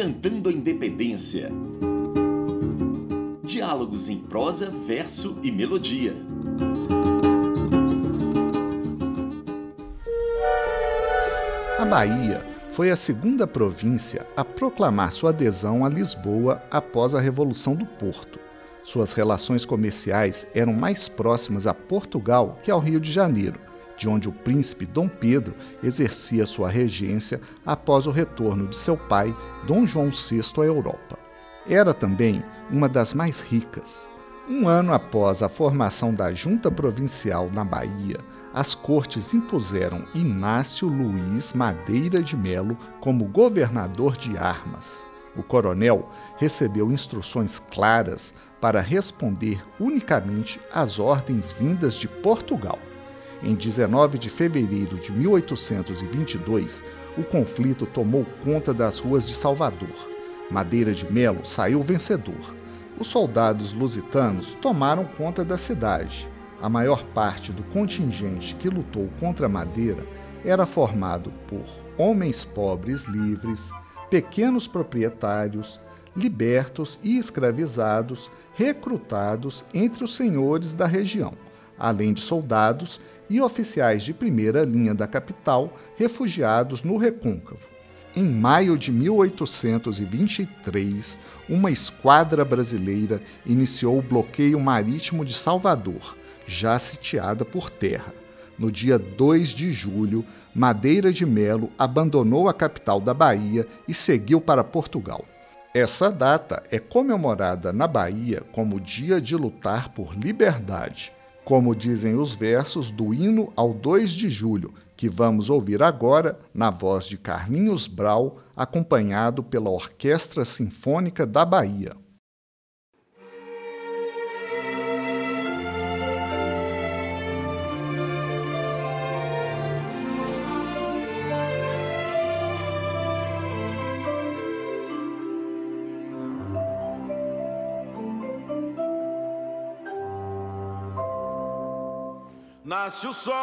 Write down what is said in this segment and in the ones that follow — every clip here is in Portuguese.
Cantando a Independência. Diálogos em prosa, verso e melodia. A Bahia foi a segunda província a proclamar sua adesão a Lisboa após a Revolução do Porto. Suas relações comerciais eram mais próximas a Portugal que ao Rio de Janeiro, de onde o príncipe Dom Pedro exercia sua regência após o retorno de seu pai, Dom João VI, à Europa. Era também uma das mais ricas. Um ano após a formação da Junta Provincial na Bahia, as cortes impuseram Inácio Luiz Madeira de Melo como governador de armas. O coronel recebeu instruções claras para responder unicamente às ordens vindas de Portugal. Em 19 de fevereiro de 1822, o conflito tomou conta das ruas de Salvador. Madeira de Melo saiu vencedor. Os soldados lusitanos tomaram conta da cidade a maior parte do contingente que lutou contra Madeira era formado por homens pobres livres, pequenos proprietários, libertos e escravizados recrutados entre os senhores da região, além de soldados e oficiais de primeira linha da capital refugiados no Recôncavo. Em maio de 1823, uma esquadra brasileira iniciou o bloqueio marítimo de Salvador, já sitiada por terra. No dia 2 de julho, Madeira de Melo abandonou a capital da Bahia e seguiu para Portugal. Essa data é comemorada na Bahia como Dia de Lutar por Liberdade, como dizem os versos do hino ao 2 de julho, que vamos ouvir agora na voz de Carlinhos Brau, acompanhado pela Orquestra Sinfônica da Bahia. Nasce o sol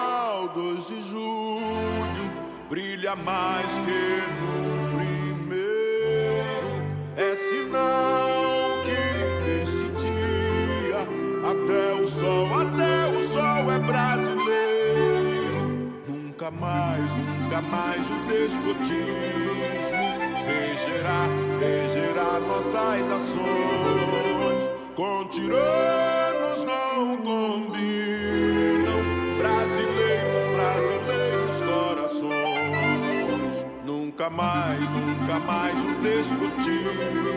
ao 2 de junho, brilha mais que no primeiro. É sinal que neste dia, até o sol, até o sol é brasileiro. Nunca mais, nunca mais o despotismo regerá, regerá nossas ações. Com tiranos não combina. Nunca mais, nunca mais o despotismo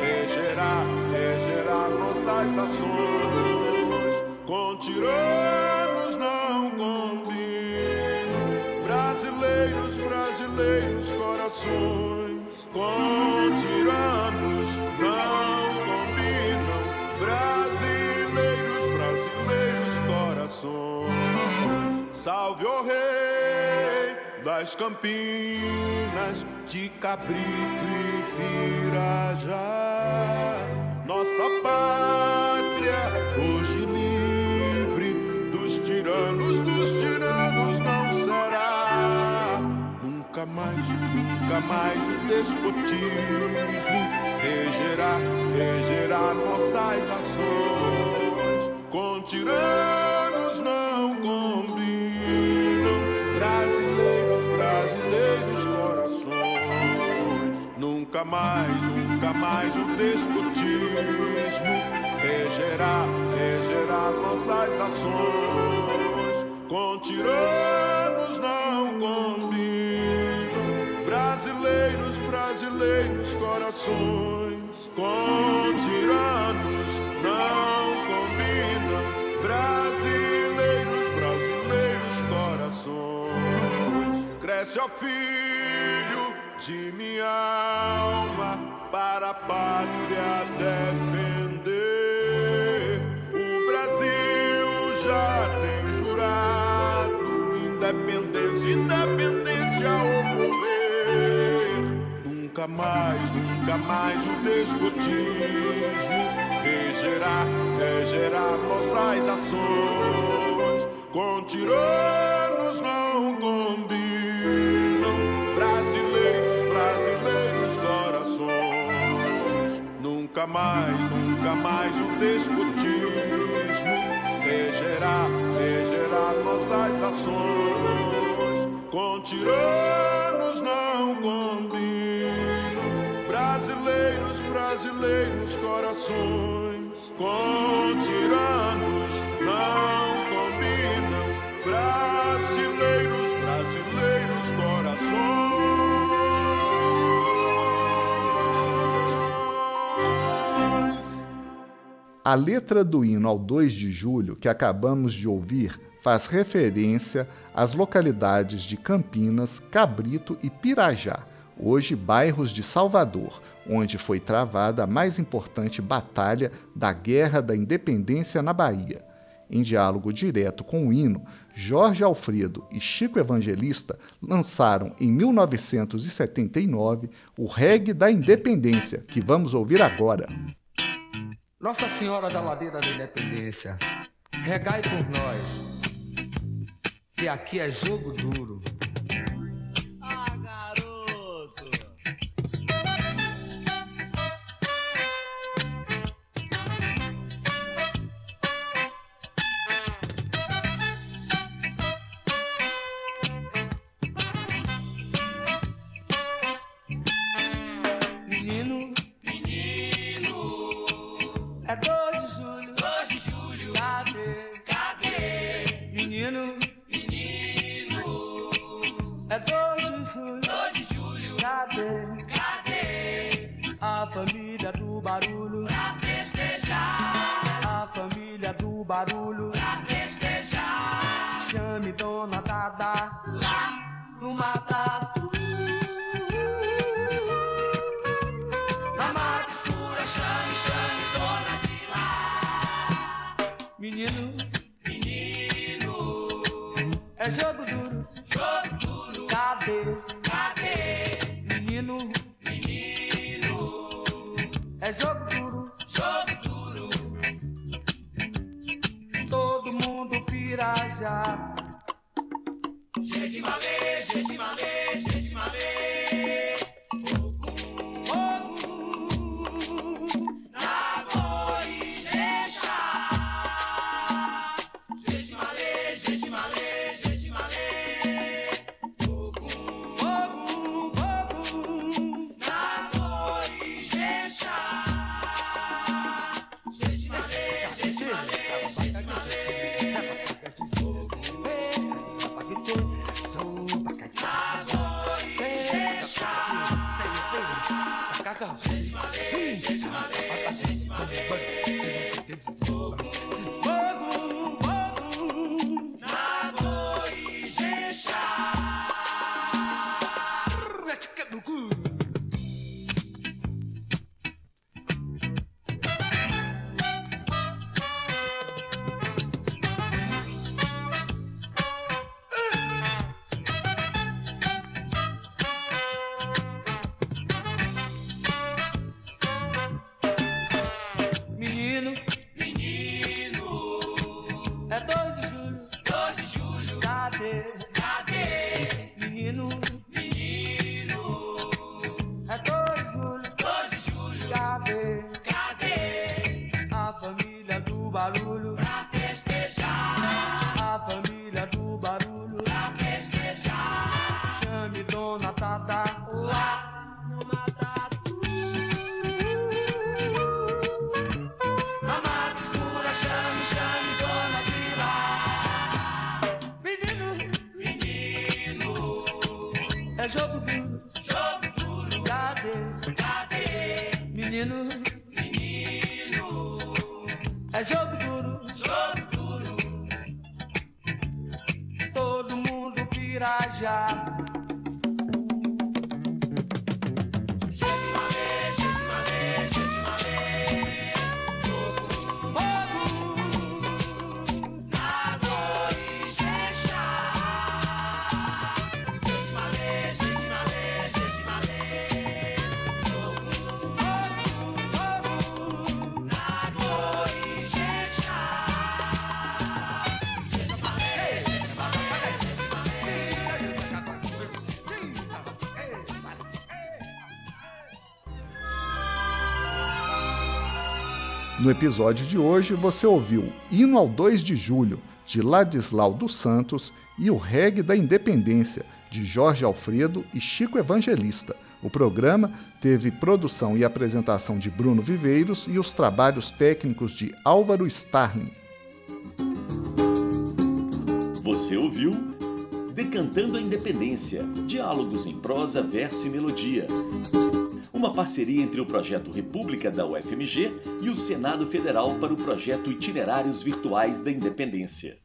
regerá, regerá nossas ações. Com tiranos não combinam, brasileiros, brasileiros corações. Com tiranos não combinam, brasileiros, brasileiros corações. Salve o rei! das Campinas, de Cabrito e Pirajá. Nossa pátria, hoje livre dos tiranos, dos tiranos não será. Nunca mais, nunca mais o despotismo regerá, regerá nossas ações. Com tiranos Nunca mais, nunca mais o despotismo regerá, regerá nossas ações. Com tiranos não combinam, brasileiros, brasileiros corações. Com tiranos não combinam, brasileiros, brasileiros corações cresce, ó filho de minha alma, para a pátria defender. O Brasil já tem jurado independência, independência ou morrer. Nunca mais, nunca mais o despotismo regerá, regerá nossas ações. Com mais, nunca mais o despotismo regerá, regerá nossas ações. Com tiranos não combino, brasileiros, brasileiros corações. Com tiranos A letra do hino ao 2 de julho que acabamos de ouvir faz referência às localidades de Campinas, Cabrito e Pirajá, hoje bairros de Salvador, onde foi travada a mais importante batalha da Guerra da Independência na Bahia. Em diálogo direto com o hino, Jorge Alfredo e Chico Evangelista lançaram em 1979 o Reggae da Independência, que vamos ouvir agora. Nossa Senhora da Ladeira da Independência, regai por nós, que aqui é jogo duro. barulho pra festejar. Chame Dona Dada lá no mata. graça. Malê, malê. 깎아. menino. Menino. É 12 de julho. de julho. Cadê? Cadê? A família do Balu. jogo duro. Todo mundo pira já. No episódio de hoje, você ouviu Hino ao 2 de Julho, de Ladislau dos Santos, e o Reggae da Independência, de Jorge Alfredo e Chico Evangelista. O programa teve produção e apresentação de Bruno Viveiros e os trabalhos técnicos de Álvaro Starling. Você ouviu Decantando a Independência Diálogos em prosa, verso e melodia. Uma parceria entre o projeto República da UFMG e o Senado Federal para o projeto Itinerários Virtuais da Independência.